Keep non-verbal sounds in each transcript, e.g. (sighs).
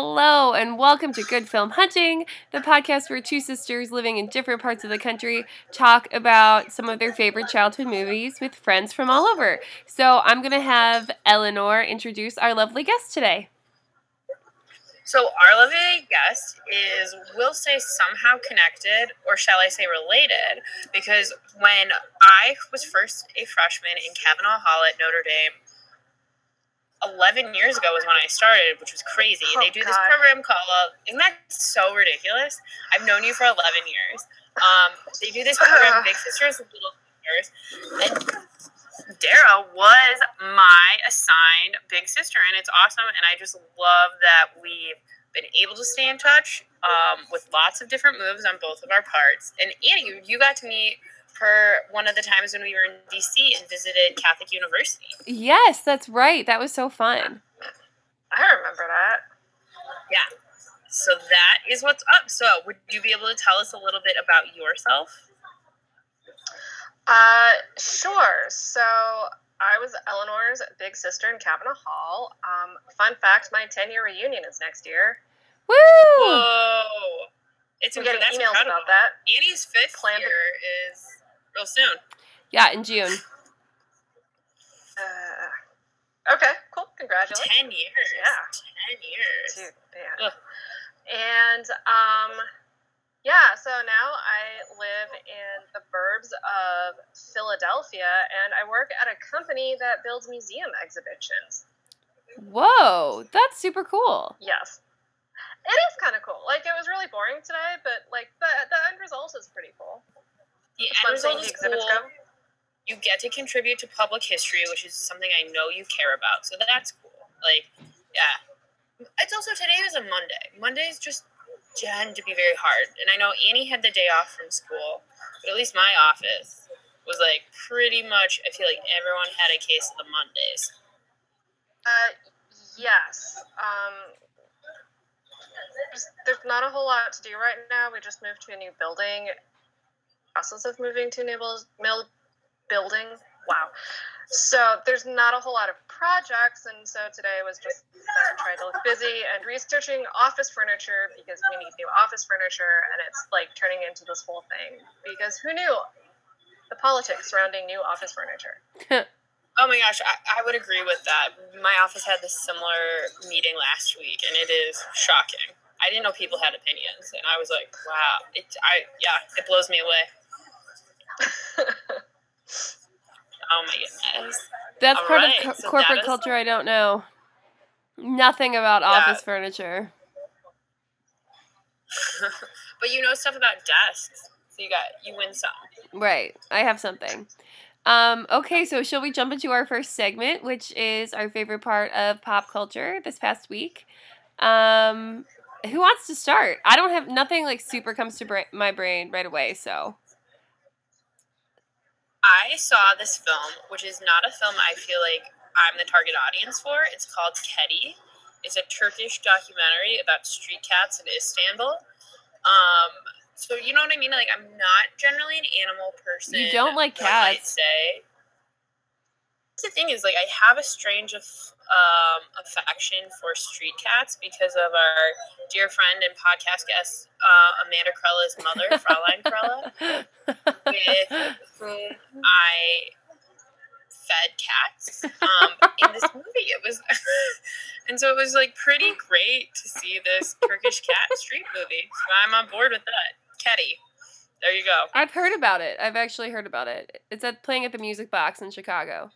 Hello, and welcome to Good Film Hunting, the podcast where two sisters living in different parts of the country talk about some of their favorite childhood movies with friends from all over. So, I'm going to have Eleanor introduce our lovely guest today. So, our lovely guest is, we'll say, somehow connected, or shall I say related, because when I was first a freshman in Cavanaugh Hall at Notre Dame, 11 years ago was when I started, which was crazy. Oh, they do this program called, isn't that so ridiculous? I've known you for 11 years. Um, they do this program. Big Sisters and Little Sisters. And Dara was my assigned big sister, and it's awesome. And I just love that we've been able to stay in touch um, with lots of different moves on both of our parts. And Annie, you, you got to meet her one of the times when we were in DC and visited Catholic University. Yes, that's right. That was so fun. I remember that. Yeah. So that is what's up. So, would you be able to tell us a little bit about yourself? Uh, sure. So I was Eleanor's big sister in Cavanaugh Hall. Um, fun fact: my ten-year reunion is next year. Woo! Whoa! It's I'm getting that's emails incredible. about that. Annie's fifth Planned- year is real soon. Yeah, in June. Uh, okay, cool. Congratulations, Ten years. Yeah. Ten years. dude, man. Ugh. And um, yeah. So now I live in the burbs of Philadelphia, and I work at a company that builds museum exhibitions. Whoa, that's super cool. Yes. It is kind of cool. Like it was really boring today, but like the the end result is pretty cool. The end result is cool. go. You get to contribute to public history, which is something I know you care about. So that's cool. Like, yeah. It's also today is a Monday. Mondays just tend to be very hard. And I know Annie had the day off from school, but at least my office was like pretty much. I feel like everyone had a case of the Mondays. Uh, yes. Um, there's, there's not a whole lot to do right now. We just moved to a new building. Process of moving to a new buil- mil- building. Wow. So there's not a whole lot of projects, and so today was just uh, trying to look busy and researching office furniture because we need new office furniture, and it's like turning into this whole thing. Because who knew the politics surrounding new office furniture? (laughs) Oh my gosh, I, I would agree with that. My office had this similar meeting last week, and it is shocking. I didn't know people had opinions, and I was like, wow, it, I yeah, it blows me away. (laughs) Oh my goodness. That's part Alright, of co- so corporate culture I don't know. Nothing about Yeah. office furniture. (laughs) but you know stuff about desks, so you got you win some. Right. I have something. Um, okay, so shall we jump into our first segment, which is our favorite part of pop culture this past week? Um, who wants to start? I don't have nothing like super comes to bra- my brain right away, so I saw this film, which is not a film I feel like I'm the target audience for. It's called Kedi. It's a Turkish documentary about street cats in Istanbul. Um, so you know what I mean? Like I'm not generally an animal person. You don't like cats. say. The thing is, like, I have a strange aff- um, affection for street cats because of our dear friend and podcast guest, uh, Amanda Krella's mother, (laughs) Fraulein Krella with whom I fed cats um, in this movie. It was, (laughs) and so it was like pretty great to see this Turkish cat street movie. So I'm on board with that. Kedi, there you go. I've heard about it. I've actually heard about it. It's at playing at the Music Box in Chicago.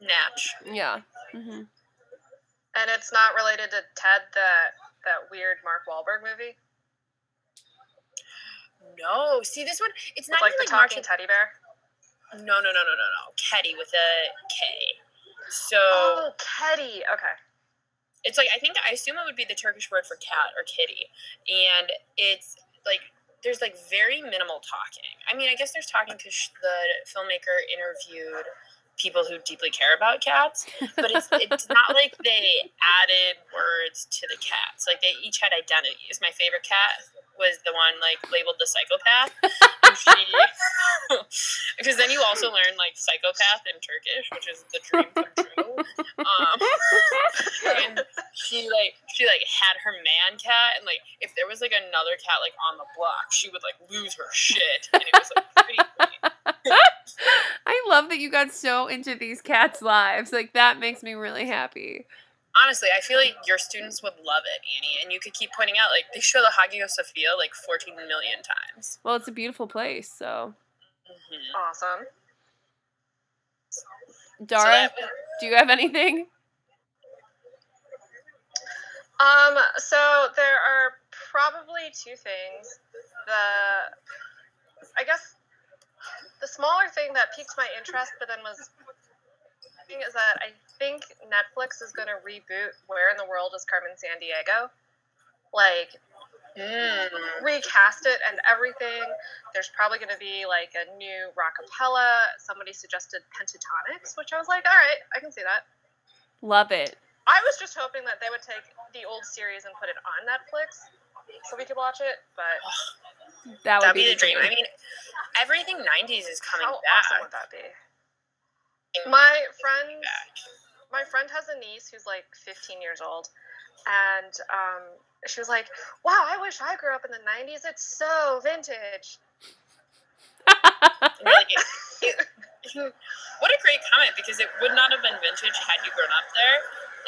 Natch. Yeah. hmm And it's not related to Ted, that that weird Mark Wahlberg movie No, see this one. It's with not like even the like talking marching. teddy bear. No, no, no, no, no, no. Kedi with a K. So Oh, Teddy. Okay. it's like I think I assume it would be the Turkish word for cat or kitty, and it's like there's like very minimal talking. I mean, I guess there's talking because the filmmaker interviewed people who deeply care about cats, but it's it's (laughs) not like they added words to the cats. Like they each had identities. My favorite cat was the one like labeled the psychopath. (laughs) Because (laughs) then you also learn like psychopath in Turkish, which is the dream come true. Um, and she like she like had her man cat, and like if there was like another cat like on the block, she would like lose her shit, and it was like pretty. funny. (laughs) I love that you got so into these cats' lives. Like that makes me really happy. Honestly, I feel like your students would love it, Annie, and you could keep pointing out like they show the Hagia Sophia like 14 million times. Well, it's a beautiful place, so hmm Awesome. Dara, do you have anything? Um, so there are probably two things. The I guess the smaller thing that piqued my interest, but then was thing is that I think Netflix is going to reboot Where in the World is Carmen Sandiego, like Mm. recast it and everything. There's probably going to be like a new rockapella. Somebody suggested Pentatonix, which I was like, all right, I can see that. Love it. I was just hoping that they would take the old series and put it on Netflix so we could watch it, but (sighs) That would That'd be the dream. I mean, everything 90s is coming how back. awesome would that be? My friend, back. My friend has a niece who's like 15 years old, and um, she was like, "Wow, I wish I grew up in the 90s. It's so vintage." Like, it- it- what a great comment because it would not have been vintage had you grown up there.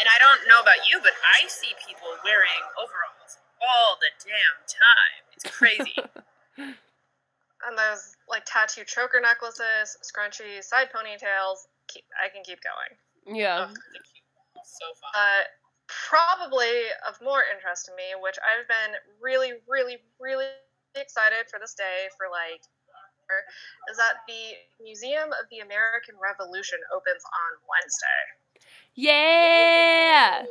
And I don't know about you, but I see people wearing overalls all the damn time. It's crazy. (laughs) And those like tattoo choker necklaces, scrunchies, side ponytails. Keep, I can keep going. Yeah. Ugh, so fun. Uh, probably of more interest to me, which I've been really, really, really excited for this day for like, is that the Museum of the American Revolution opens on Wednesday. Yeah.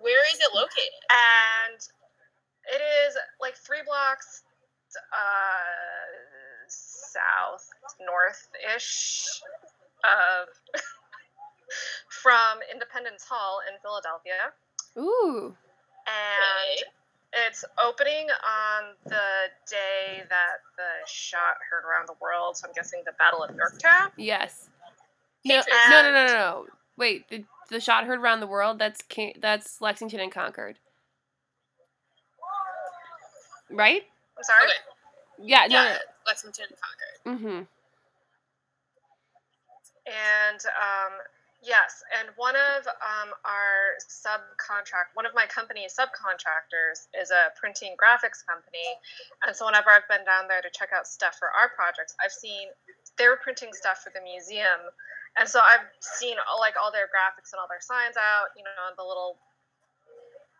Where is it located? And it is like three blocks uh, south, north ish of from Independence Hall in Philadelphia. Ooh. and it's opening on the day that the shot heard around the world. So I'm guessing the Battle of Yorktown. Yes. No, Patriots. no, no, no, no, no. Wait, the, the shot heard around the world. That's Ca- that's Lexington and Concord, right? I'm sorry. Okay. Yeah. No. Yeah, Lexington and Concord. Mm-hmm. And um, yes, and one of um, our subcontract, one of my company's subcontractors is a printing graphics company, and so whenever I've been down there to check out stuff for our projects, I've seen they were printing stuff for the museum, and so I've seen all, like all their graphics and all their signs out, you know, the little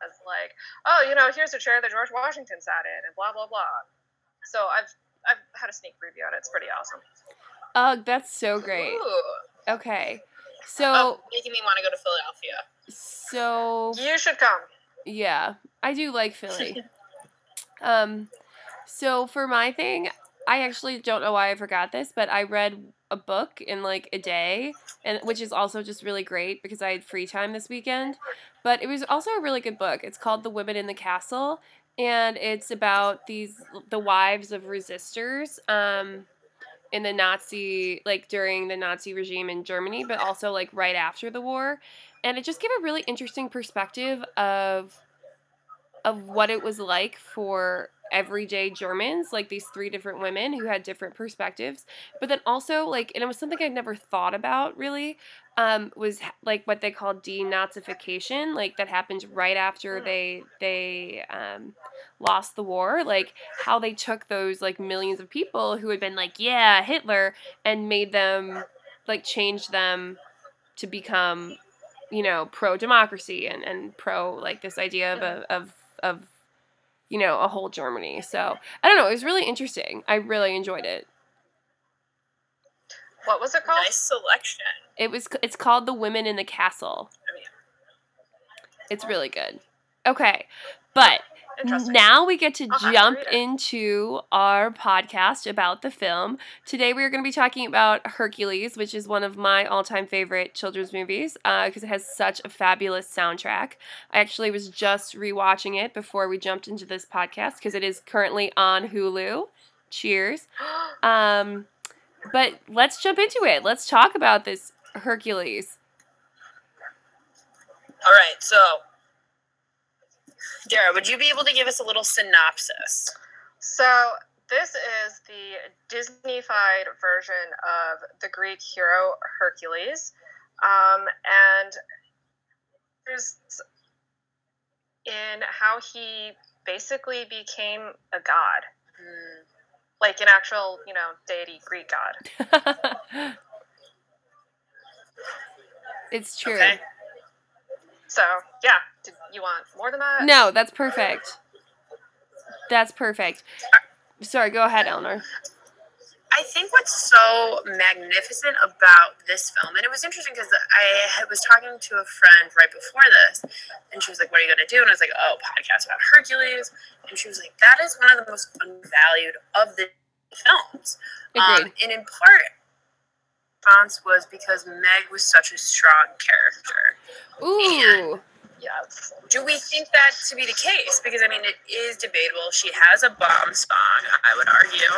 as like, oh, you know, here's a chair that George Washington sat in, and blah blah blah. So I've I've had a sneak preview on it. It's pretty awesome. Oh, that's so great. Ooh. Okay. Oh, So making me want to go to Philadelphia. so You should come. Yeah, I do like Philly. (laughs) um, so for my thing, I actually don't know why I forgot this, but I read a book in like a day, and which is also just really great because I had free time this weekend. But it was also a really good book. It's called The Women in the Castle, and it's about these the wives of resistors. Um, in the Nazi, like during the Nazi regime in Germany, but also like right after the war. And it just gave a really interesting perspective of of what it was like for everyday Germans, like these three different women who had different perspectives. But then also like and it was something I'd never thought about really, um, was like what they call denazification, like that happened right after they they um lost the war, like how they took those like millions of people who had been like, yeah, Hitler, and made them like change them to become, you know, pro democracy and, and pro like this idea of a, of of you know a whole Germany. So I don't know, it was really interesting. I really enjoyed it. What was it called? Nice selection. It was it's called The Women in the Castle. Oh, it's really good. Okay. But Interesting. Now we get to I'll have to jump into our podcast about the film. Today we are going to be talking about Hercules, which is one of my all-time favorite children's movies because it has such a fabulous soundtrack. I actually was just rewatching it before we jumped into this podcast because it is currently on Hulu. Cheers. (gasps) Um, but let's jump into it. Let's talk about this Hercules. All right, so Dara, would you be able to give us a little synopsis? So this is the Disney-fied version of the Greek hero Hercules, um, and there's in how he basically became a god, Hmm. like an actual, you know, deity Greek god. (laughs) it's true. Okay. So yeah, did you want more than that? No, that's perfect. That's perfect. Sorry, go ahead, Eleanor. I think what's so magnificent about this film, and it was interesting because I was talking to a friend right before this, and she was like, "What are you going to do?" And I was like, "Oh, podcast about Hercules," and she was like, "That is one of the most undervalued of the films." Um, Agreed. and in part, response was because Meg was such a strong character. Ooh. Yes. Do we think that to be the case? Because I mean, it is debatable. She has a bomb song, I would argue.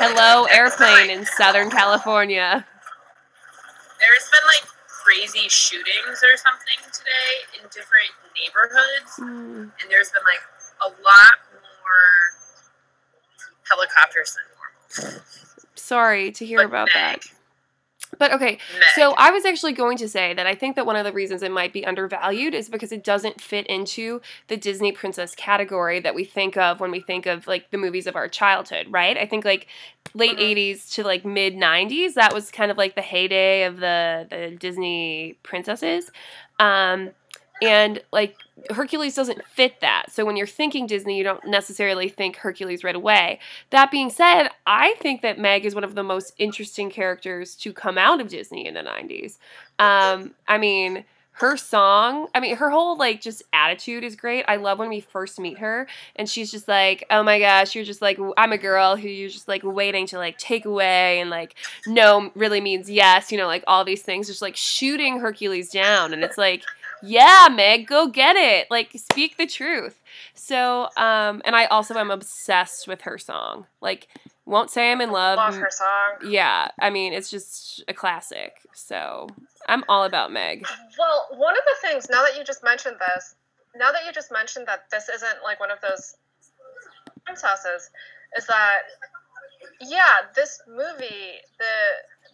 Hello, airplane in Southern California. There's been like crazy shootings or something today in different neighborhoods, Mm, and there's been like a lot more helicopters than normal. Sorry to hear But about Meg, that. But okay, so I was actually going to say that I think that one of the reasons it might be undervalued is because it doesn't fit into the Disney princess category that we think of when we think of like the movies of our childhood, right? I think like late Mhm. 80s to like mid 90s that was kind of like the heyday of the the Disney princesses. Um and like Hercules doesn't fit that. So when you're thinking Disney, you don't necessarily think Hercules right away. That being said, I think that Meg is one of the most interesting characters to come out of Disney in the 90s. Um, I mean, her song, I mean, her whole like just attitude is great. I love when we first meet her and she's just like, oh my gosh, you're just like, I'm a girl who you're just like waiting to like take away and like, no really means yes, you know, like all these things, just like shooting Hercules down. And it's like, yeah, Meg, go get it. Like, speak the truth. So, um, and I also am obsessed with her song. Like, won't say I'm in love. Love her song. Yeah, I mean, it's just a classic. So, I'm all about Meg. Well, one of the things now that you just mentioned this, now that you just mentioned that this isn't like one of those princesses, is that yeah, this movie the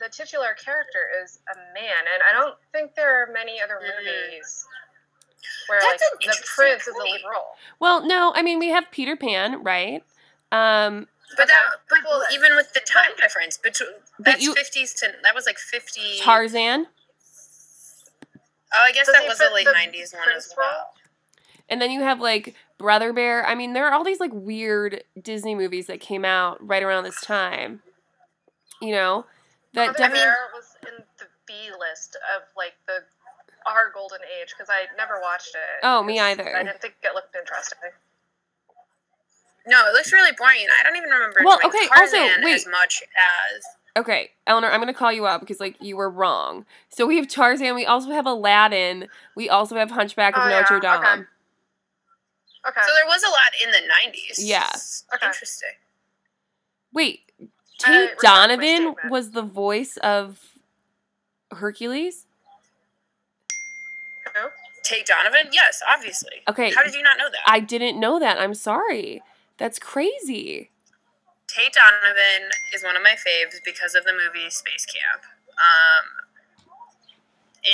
the titular character is a man, and I don't think there are many other Mhm. movies where That's like the interesting prince is the point. lead role. Well, no, I mean, we have Peter Pan, right? Um, But that, but Well, even with the time difference between that's fifties to that was like fifty. Tarzan, Oh, I guess Does that was fit a late nineties one as well. role? and then you have like Brother Bear. I mean, there are all these like weird Disney movies that came out right around this time. You know, that Mother definitely. Bear was in the B list of like the our golden age because I never watched it. Oh, me either. I didn't think it looked interesting. No, it looks really boring. I don't even remember Well, doing okay, also, Tarzan wait. as much as Okay, Eleanor, I'm gonna call you out because like you were wrong. So we have Tarzan. We also have Aladdin. We also have Hunchback of Oh, yeah, Notre okay. Dame. Okay. so there was a lot in the nineties. Yeah. Okay. Interesting. Wait, I Tate retract my Donovan was the voice of Hercules. Who? Tate Donovan? Yes, obviously. Okay. How did you not know that? I didn't know that. I'm sorry. That's crazy. Tate Donovan is one of my faves because of the movie Space Camp. Um,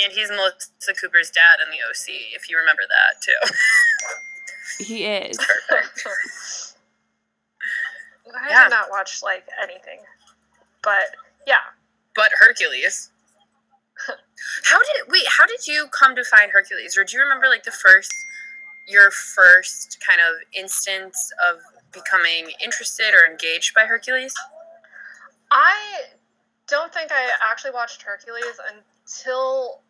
and he's Melissa Cooper's dad in the OC, if you remember that too. He is. (laughs) Perfect. (laughs) I Yeah. did not watch like anything, but yeah. But Hercules. (laughs) How did wait? How did you come to find Hercules? Or do you remember like the first, your first kind of instance of becoming interested or engaged by Hercules? I don't think I actually watched Hercules until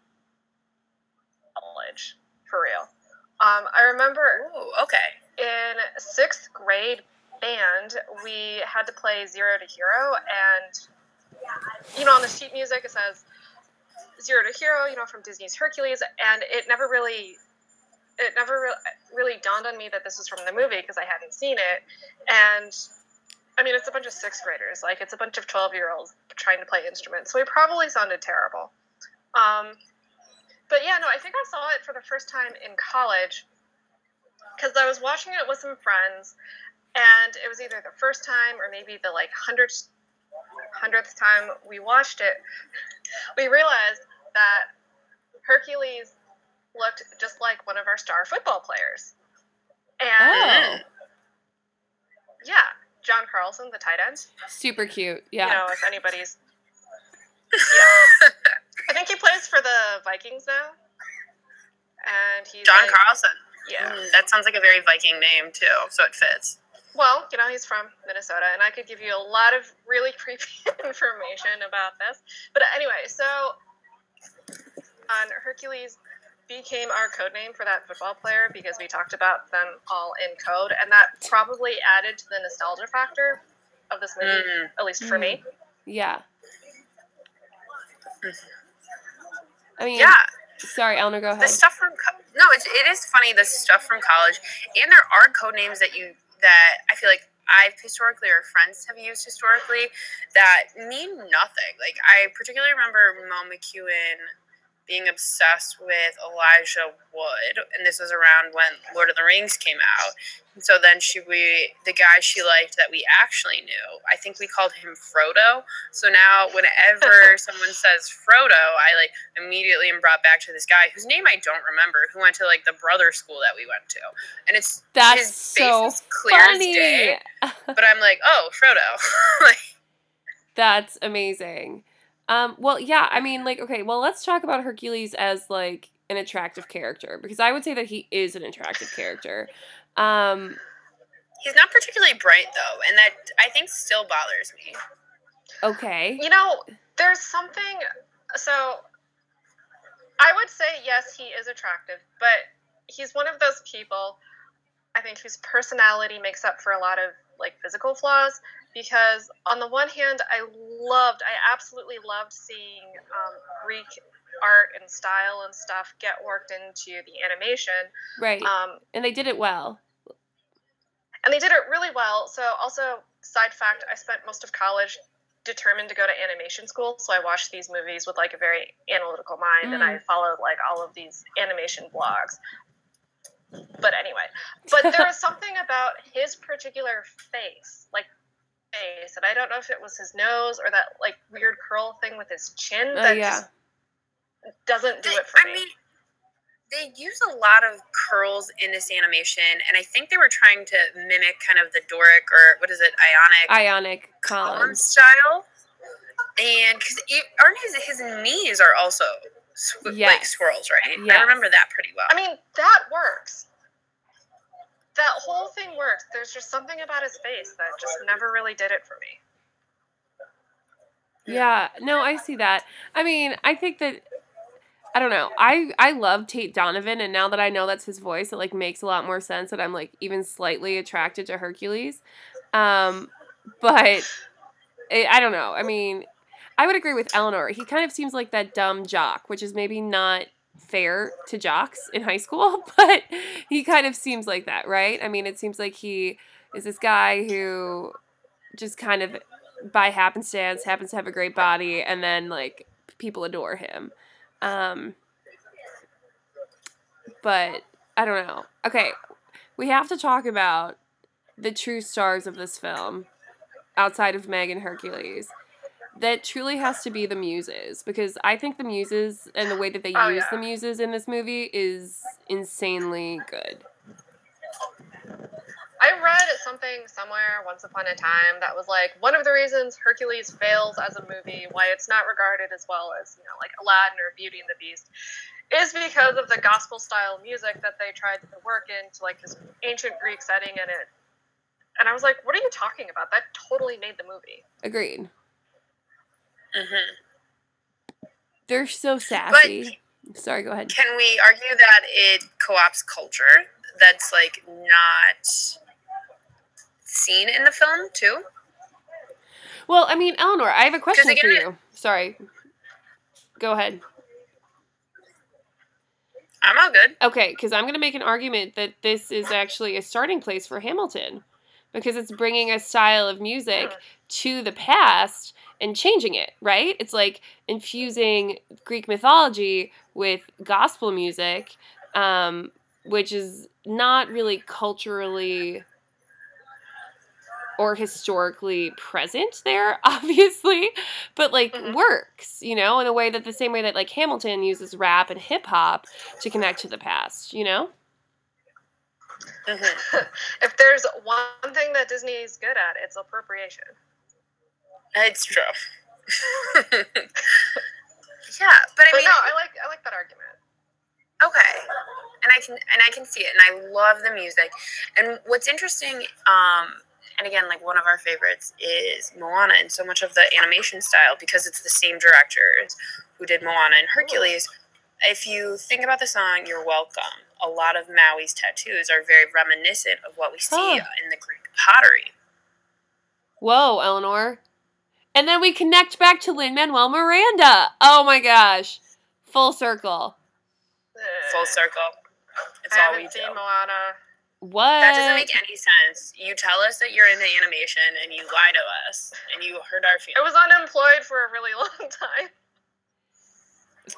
college, for real. Um, I remember Ooh, okay. in sixth grade band, we had to play Zero to Hero, and you know, on the sheet music it says Zero to Hero, you know, from Disney's Hercules, and it never really, it never re- really dawned on me that this was from the movie because I hadn't seen it, and I mean, it's a bunch of sixth graders, like it's a bunch of twelve year olds trying to play instruments, so it probably sounded terrible. Um, but yeah, no, I think I saw it for the first time in college because I was watching it with some friends, and it was either the first time or maybe the like hundredth hundredth time we watched it. We realized that Hercules looked just like one of our star football players, and Oh, yeah, John Carlson, the tight end. super cute. Yeah. You Yeah. know, if anybody's, (laughs) yeah, I think he plays for the Vikings now, and he's John like- Carlson. Yeah. Mm, that sounds like a very Viking name too, so it fits. Well, you know, he's from Minnesota, and I could give you a lot of really (laughs) creepy information about this. But anyway, so on Hercules became our code name for that football player because we talked about them all in code, and that probably added to the nostalgia factor of this movie, Mm. at least for me. Yeah. I mean, Yeah, sorry, Eleanor, go ahead. the stuff from co- no, it's, it is funny the stuff from college, and there are code names that you that I feel like I've historically or friends have used historically that mean nothing. Like I particularly remember Mo McEwen being obsessed with Elijah Wood, and this was around when Lord of the Rings came out. And so then she we the guy she liked that we actually knew, I think we called him Frodo. So now whenever (laughs) someone says Frodo, I like immediately am brought back to this guy whose name I don't remember, who went to like the brother school that we went to, and it's That's his face so is clear as day. (laughs) But I'm like, oh, Frodo. (laughs) like, That's amazing. Um, well, yeah, I mean, like, okay, well, let's talk about Hercules as like an attractive character because I would say that he is an attractive character. Um, he's not particularly bright though, and that I think still bothers me. okay. You know, there's something. So, I would say yes, he is attractive, but he's one of those people. I think whose personality makes up for a lot of like physical flaws. Because on the one hand, I loved, I absolutely loved seeing um, Greek art and style and stuff get worked into the animation. Right. Um, and they did it well. and they did it really well. So, also, side fact, I spent most of college determined to go to animation school, so I watched these movies with like a very analytical mind, and I followed like all of these animation blogs. But anyway, but there was (laughs) something about his particular face, like face, and I don't know if it was his nose or that like weird curl thing with his chin Oh, that yeah. just doesn't do They- it for I me. mean, they use a lot of curls in this animation, and I think they were trying to mimic kind of the Doric or what is it, Ionic Ionic column columns. style. And because aren't his his knees are also sw- like swirls, right? Yes. I remember that pretty well. I mean, that works. That whole thing works. There's just something about his face that just never really did it for me. Yeah, no, I see that. I mean, I think that I don't know. I I love Tate Donovan, and now that I know that's his voice, it like makes a lot more sense that I'm like even slightly attracted to Hercules. Um, but it, I don't know. I mean, I would agree with Eleanor. He kind of seems like that dumb jock, which is maybe not fair to jocks in high school, (laughs) but he kind of seems like that, right? I mean, it seems like he is this guy who just kind of by happenstance happens to have a great body and then like people adore him um but i don't know okay we have to talk about the true stars of this film outside of meg and hercules that truly has to be the muses because i think the muses and the way that they Oh, use yeah. the muses in this movie is insanely good I read something somewhere once upon a time that was like one of the reasons Hercules fails as a movie, why it's not regarded as well as, you know, like Aladdin or Beauty and the Beast, is because of the gospel style music that they tried to work into like this ancient Greek setting in it. And I was like, what are you talking about? That totally made the movie. agreed hmm they're so sassy Sorry, go ahead. Can we argue that it co-ops culture that's like not seen in the film too? Well, I mean, Eleanor, I have a question again, for you. Sorry. Go ahead. I'm all good. Okay, because I'm going to make an argument that this is actually a starting place for Hamilton because it's bringing a style of music to the past and changing it, right? It's like infusing Greek mythology with gospel music, um, which is not really culturally or historically present there, (laughs) obviously, but like Mhm. works, you know, in a way that the same way that like Hamilton uses rap and hip hop to connect to the past, you know? hmm (laughs) if there's one thing that Disney is good at, it's appropriation. It's true. (laughs) yeah, but I But mean, no, I like I like that argument. okay, and I can and I can see it, and I love the music. And what's interesting, um, and again, like one of our favorites is Moana, and so much of the animation style because it's the same directors who did Moana and Hercules. If you think about the song "You're Welcome," a lot of Maui's tattoos are very reminiscent of what we see Huh. in the Greek pottery. Whoa, Eleanor. And then we connect back to Lin Manuel Miranda. Oh my gosh. Full circle. Full circle. It's I all we haven't do. seen Moana. What? That doesn't make any sense. You tell us that you're into animation and you lie to us and you hurt our feelings. I was unemployed for a really (laughs) long time.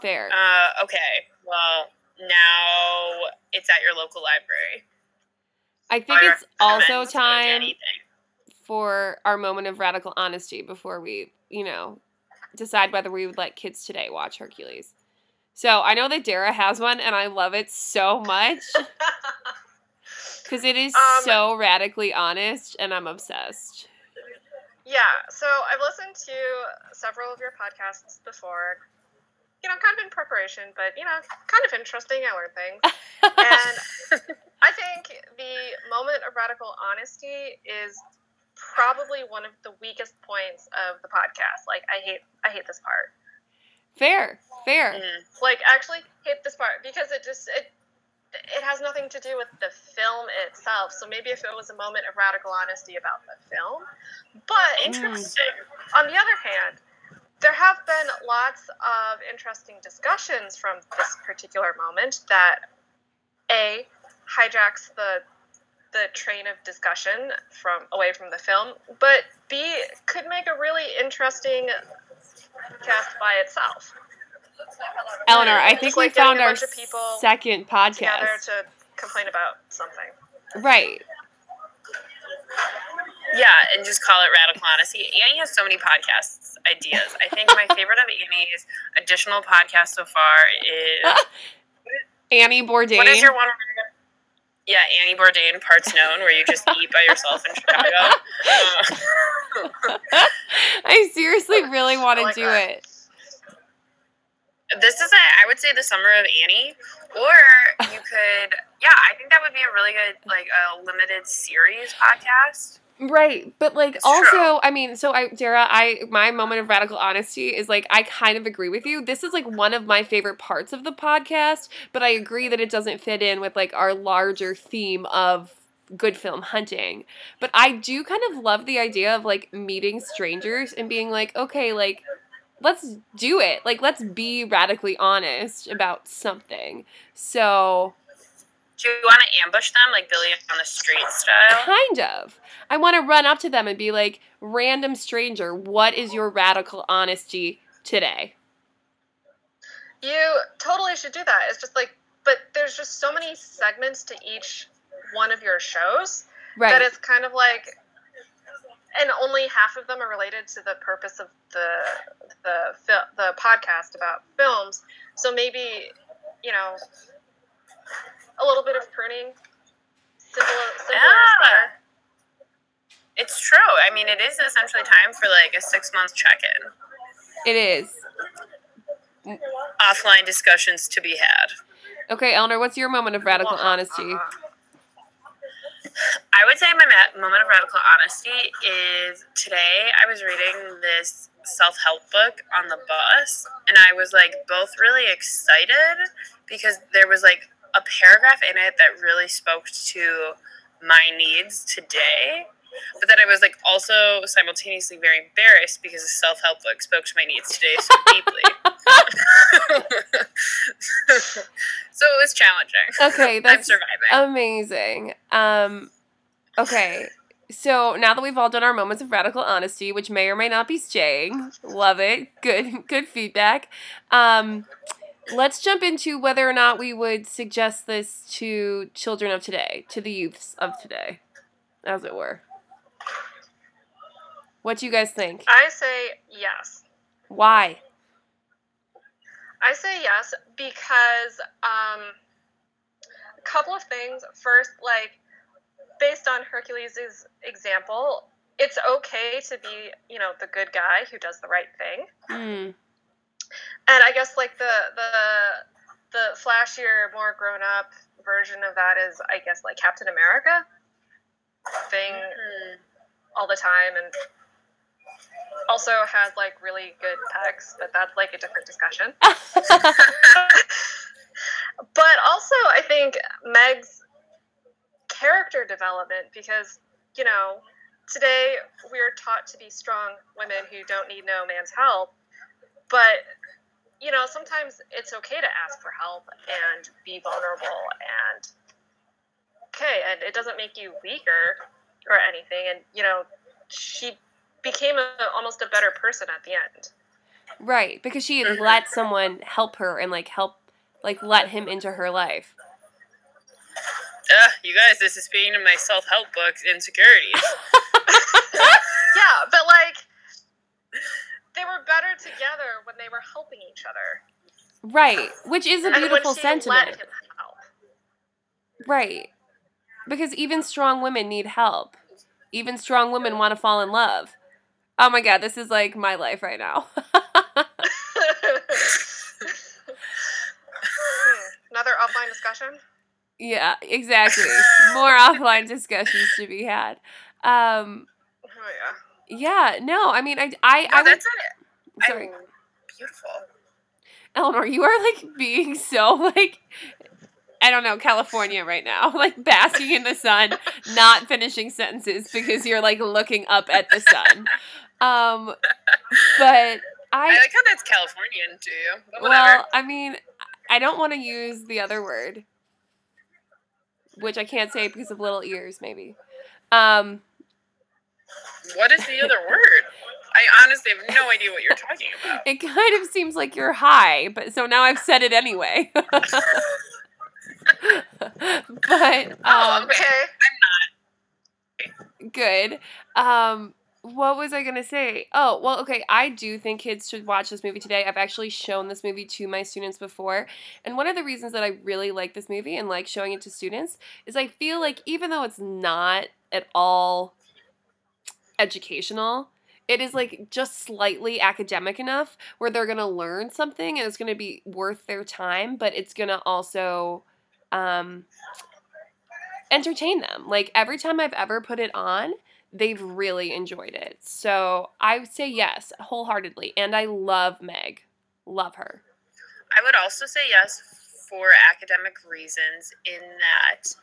Fair. Uh, okay. Well, now it's at your local library. I think I it's also recommend going to time Anything. For our moment of radical honesty before we, you know, decide whether we would let kids today watch Hercules. So I know that Dara has one, and I love it so much (laughs) because it is Um, so radically honest, and I'm obsessed. yeah, so I've listened to several of your podcasts before. You know, kind of in preparation, but you know, kind of interesting. I learn things. (laughs) and I think the moment of radical honesty is probably one of the weakest points of the podcast. Like I hate I hate this part. Fair, fair. Mhm. Like actually hate this part because it just it it has nothing to do with the film itself. So maybe if it was a moment of radical honesty about the film. But Interesting. on the other hand, there have been lots of interesting discussions from this particular moment that a hijacks the the train of discussion from away from the film, but b could make a really interesting cast by itself Eleanor, I think like we getting found a our bunch of people second together podcast. to complain about something. Right. Yeah, and just call it radical honesty. Annie has so many podcasts ideas. I think my favorite of Annie's additional podcast so far is (laughs) Annie Bourdain. what is your one? Yeah, Annie Bourdain parts known, where you just (laughs) eat by yourself in Chicago. Uh, (laughs) I seriously really want to like do that. it. this is a, I would say the summer of Annie, or you could, yeah, I think that would be a really good like a limited series podcast. Right, but like It's also, true. I mean, so I, Dara, I my moment of radical honesty is like I kind of agree with you. This is like one of my favorite parts of the podcast, but I agree that it doesn't fit in with like our larger theme of good film hunting. But I do kind of love the idea of like meeting strangers and being like, okay, like let's do it. Like let's be radically honest about something. So Do you want to ambush them like Billy on the Street style? Kind of. I want to run up to them and be like, random stranger, what is your radical honesty today? You totally should do that. It's just like, but there's just so many segments to each one of your shows that it's kind of like, and only half of them are related to the purpose of the the fil- the podcast about films. So maybe, you know, a little bit of pruning. Simple, simpler is Yeah. It's true. I mean, it is essentially time for like a six month check in. It is. Offline discussions to be had. Okay, Eleanor, what's your moment of radical Wah, honesty? uh, I would say my ma- moment of radical honesty is today I was reading this self help book on the bus, and I was like both really excited because there was like a paragraph in it that really spoke to my needs today. But then I was like also simultaneously very embarrassed because the self help book spoke to my needs today so (laughs) deeply. (laughs) so it was challenging. Okay, I'm surviving. amazing. Um, okay, so now that we've all done our moments of radical honesty, which may or may not be staying, love it. Good, good feedback. Um, let's jump into whether or not we would suggest this to children of today, to the youths of today, as it were. What do you guys think? I say yes. Why? I say yes because um, a couple of things. First, like based on Hercules' example, it's okay to be, you know, the good guy who does the right thing. Hmm. And I guess like the the the flashier, more grown up version of that is, I guess, like Captain America, thing Mm. all the time, and also has like really good pecs, but that's like a different discussion. (laughs) but also, I think Meg's character development, because, you know, today we're taught to be strong women who don't need no man's help, but, you know, sometimes it's okay to ask for help and be vulnerable and, okay, and it doesn't make you weaker or anything. And, you know, she became a, almost a better person at the end. right, because she had Mhm. let someone help her and like help, like let him into her life. Ugh, you guys, this is speaking to my self help books insecurities. (laughs) (laughs) Yeah, but like they were better together when they were helping each other. Right, which is a and beautiful when she sentiment. let him help. Right. Because even strong women need help. Even strong women want to fall in love. Oh my god, this is like my life right now. (laughs) Another offline discussion. yeah, exactly. More (laughs) offline discussions to be had. Um Oh yeah. Yeah, no, I mean I I, No, I would, that's it. sorry. I'm beautiful. Eleanor, you are like (laughs) being so like I don't know, California right now. (laughs) Like basking in the sun, not finishing sentences because you're like looking up at the sun. Um but I I like how that's Californian to you. But whatever. well, I mean, I don't want to use the other word, which I can't say because of little ears, maybe. Um, what is the other word? I honestly have no idea what you're talking about. it kind of seems like you're high, but so now I've said it anyway. (laughs) but Oh, um, Okay. good. Um, what was I gonna say? Oh, well, okay. I do think kids should watch this movie today. I've actually shown this movie to my students before, and one of the reasons that I really like this movie and like showing it to students is I feel like even though it's not at all educational, it is like just slightly academic enough where they're gonna learn something and it's gonna be worth their time, but it's gonna also um, entertain them. Like every time I've ever put it on, they've really enjoyed it. So I would say yes, wholeheartedly. And I love Meg. Love her. I would also say yes for academic reasons, in that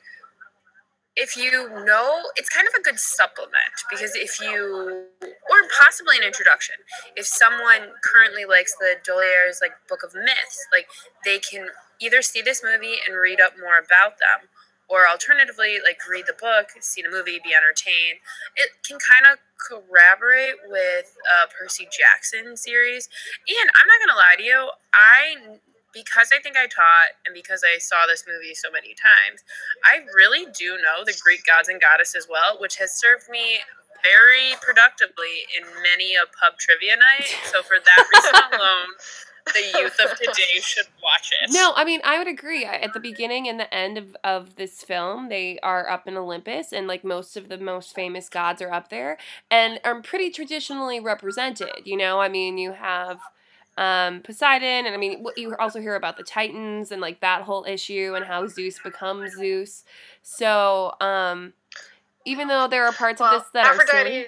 if you know, it's kind of a good supplement because if you, or possibly an introduction, if someone currently likes the D'Aulaires' like Book of Myths, like they can either see this movie and read up more about them, or alternatively, like read the book, see the movie, be entertained. It can kind of corroborate with uh, Percy Jackson series. And I'm not gonna lie to you, I because I think I taught and because I saw this movie so many times, I really do know the Greek gods and goddesses well, which has served me very productively in many a pub trivia night. So for that reason (laughs) alone, the youth of today should watch it. No, I mean, I would agree. At the beginning and the end of, of this film, they are up in Olympus, and like most of the most famous gods are up there and are pretty traditionally represented. You know, I mean, you have um, Poseidon, and I mean, you also hear about the Titans and like that whole issue and how Zeus becomes Zeus. So, um, even though there are parts Well, of this that are Aphrodite. silly,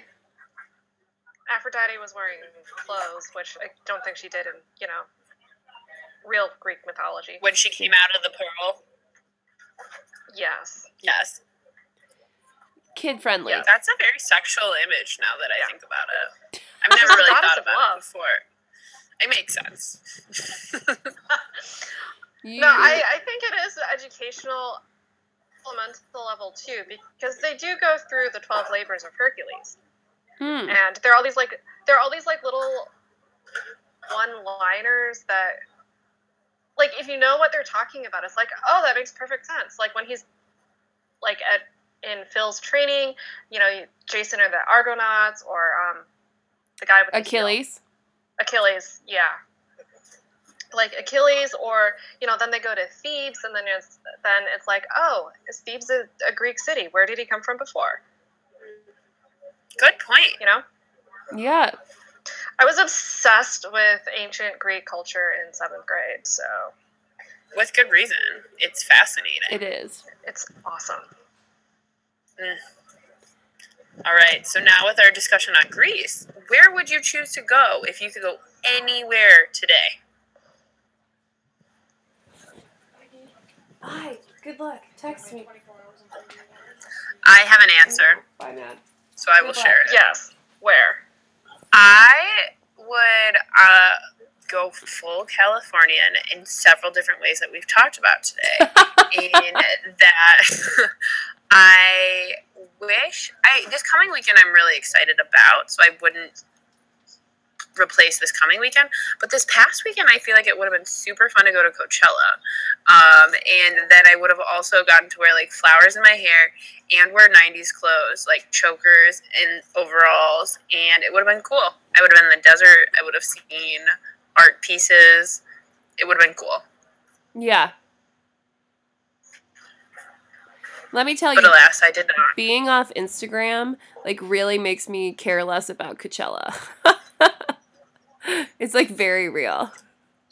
Aphrodite was wearing clothes, which I don't think she did in you know real Greek mythology. When she came out of the pearl. Yes. Yes. Kid friendly. Yeah. That's a very sexual image now that I Yeah. think about it. I've never really thought about love. it before. It makes sense. You- (laughs) No, I, I think it is educational elemental level too, because they do go through the twelve labors of Hercules. Hmm. and there are all these like there are all these like little one liners that like if you know what they're talking about it's like oh that makes perfect sense like when he's like at in phil's training you know jason or the argonauts or um the guy with the. Achilles. Achilles yeah like achilles or you know then they go to thebes and then it's then it's like oh is thebes a, a greek city where did he come from before Good point. you know Yeah. I was obsessed with ancient Greek culture in seventh grade, so With good reason. It's fascinating. It is. it's awesome. Mm. All right. So now with our discussion on Greece, where would you choose to go if you could go anywhere today? Hi. Good luck. Text me. I have an answer, Bye, man. so I will luck. share it. Yes. Where? I would uh, go full Californian in several different ways that we've talked about today. (laughs) in that (laughs) I wish I this coming weekend I'm really excited about, so I wouldn't replace this coming weekend. But this past weekend, I feel like it would have been super fun to go to Coachella, um, and then I would have also gotten to wear like flowers in my hair and wear '90s clothes like chokers and overalls, and it would have been cool. I would have been in the desert. I would have seen art pieces. It would have been cool. Yeah. Let me tell But you, alas, I did not. being off Instagram like really makes me care less about Coachella. (laughs) it's like very real.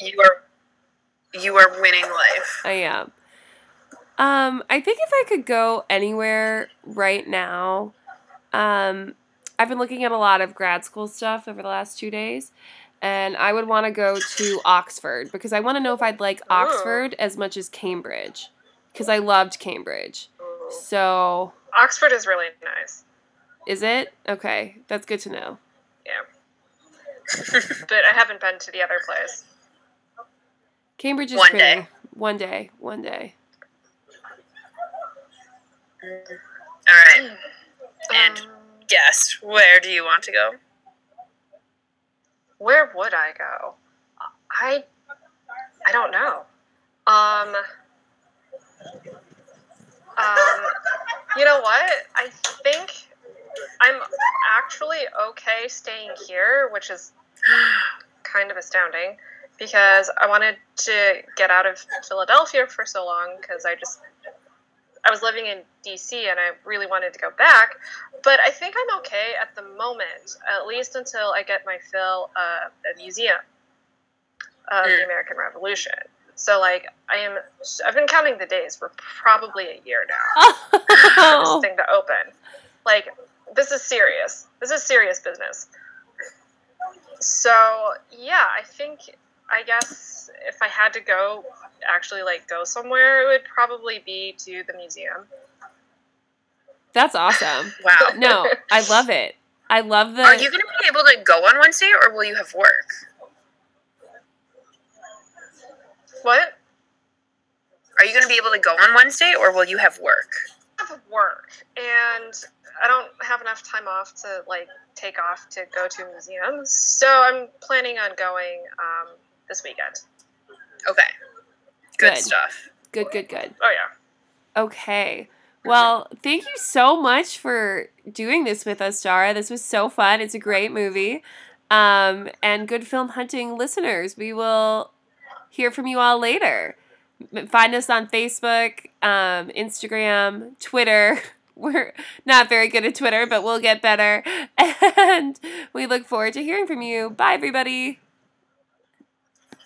You are you are winning life. I am. Um, I think if I could go anywhere right now, um, I've been looking at a lot of grad school stuff over the last two days, and I would want to go to Oxford because I want to know if I'd like Oxford as much as Cambridge because I loved Cambridge. So, Oxford is really nice. is it okay? That's good to know. Yeah. (laughs) but I haven't been to the other place. Cambridge is One pretty. day. One day. One day. All right. And Um, guess where do you want to go? where would I go? I I don't know. Um um you know what? I think I'm actually okay staying here, which is kind of astounding because I wanted to get out of Philadelphia for so long because I just I was living in DC and I really wanted to go back, but I think I'm okay at the moment, at least until I get my fill of the museum of the Mm. American Revolution. So like I am I've been counting the days for probably a year now (laughs) for this Oh, thing to open. Like, this is serious. This is serious business. So, yeah, I think, I guess if I had to go, actually, like, go somewhere, it would probably be to the museum. that's awesome. (laughs) Wow. No, I love it. I love the. Are you going to be able to go on Wednesday or will you have work? What? Are you going to be able to go on Wednesday or will you have work? I have work, and I don't have enough time off to, like, take off to go to museums. So I'm planning on going um, this weekend. Okay. Good, Good. stuff. Good, good, good. Oh, yeah. Okay. Well, thank you so much for doing this with us, Dara. This was so fun. It's a great movie. Um, and good film hunting listeners, we will hear from you all later. Find us on Facebook, um, Instagram, Twitter. (laughs) We're not very good at Twitter, but we'll get better. (laughs) And we look forward to hearing from you. Bye, everybody.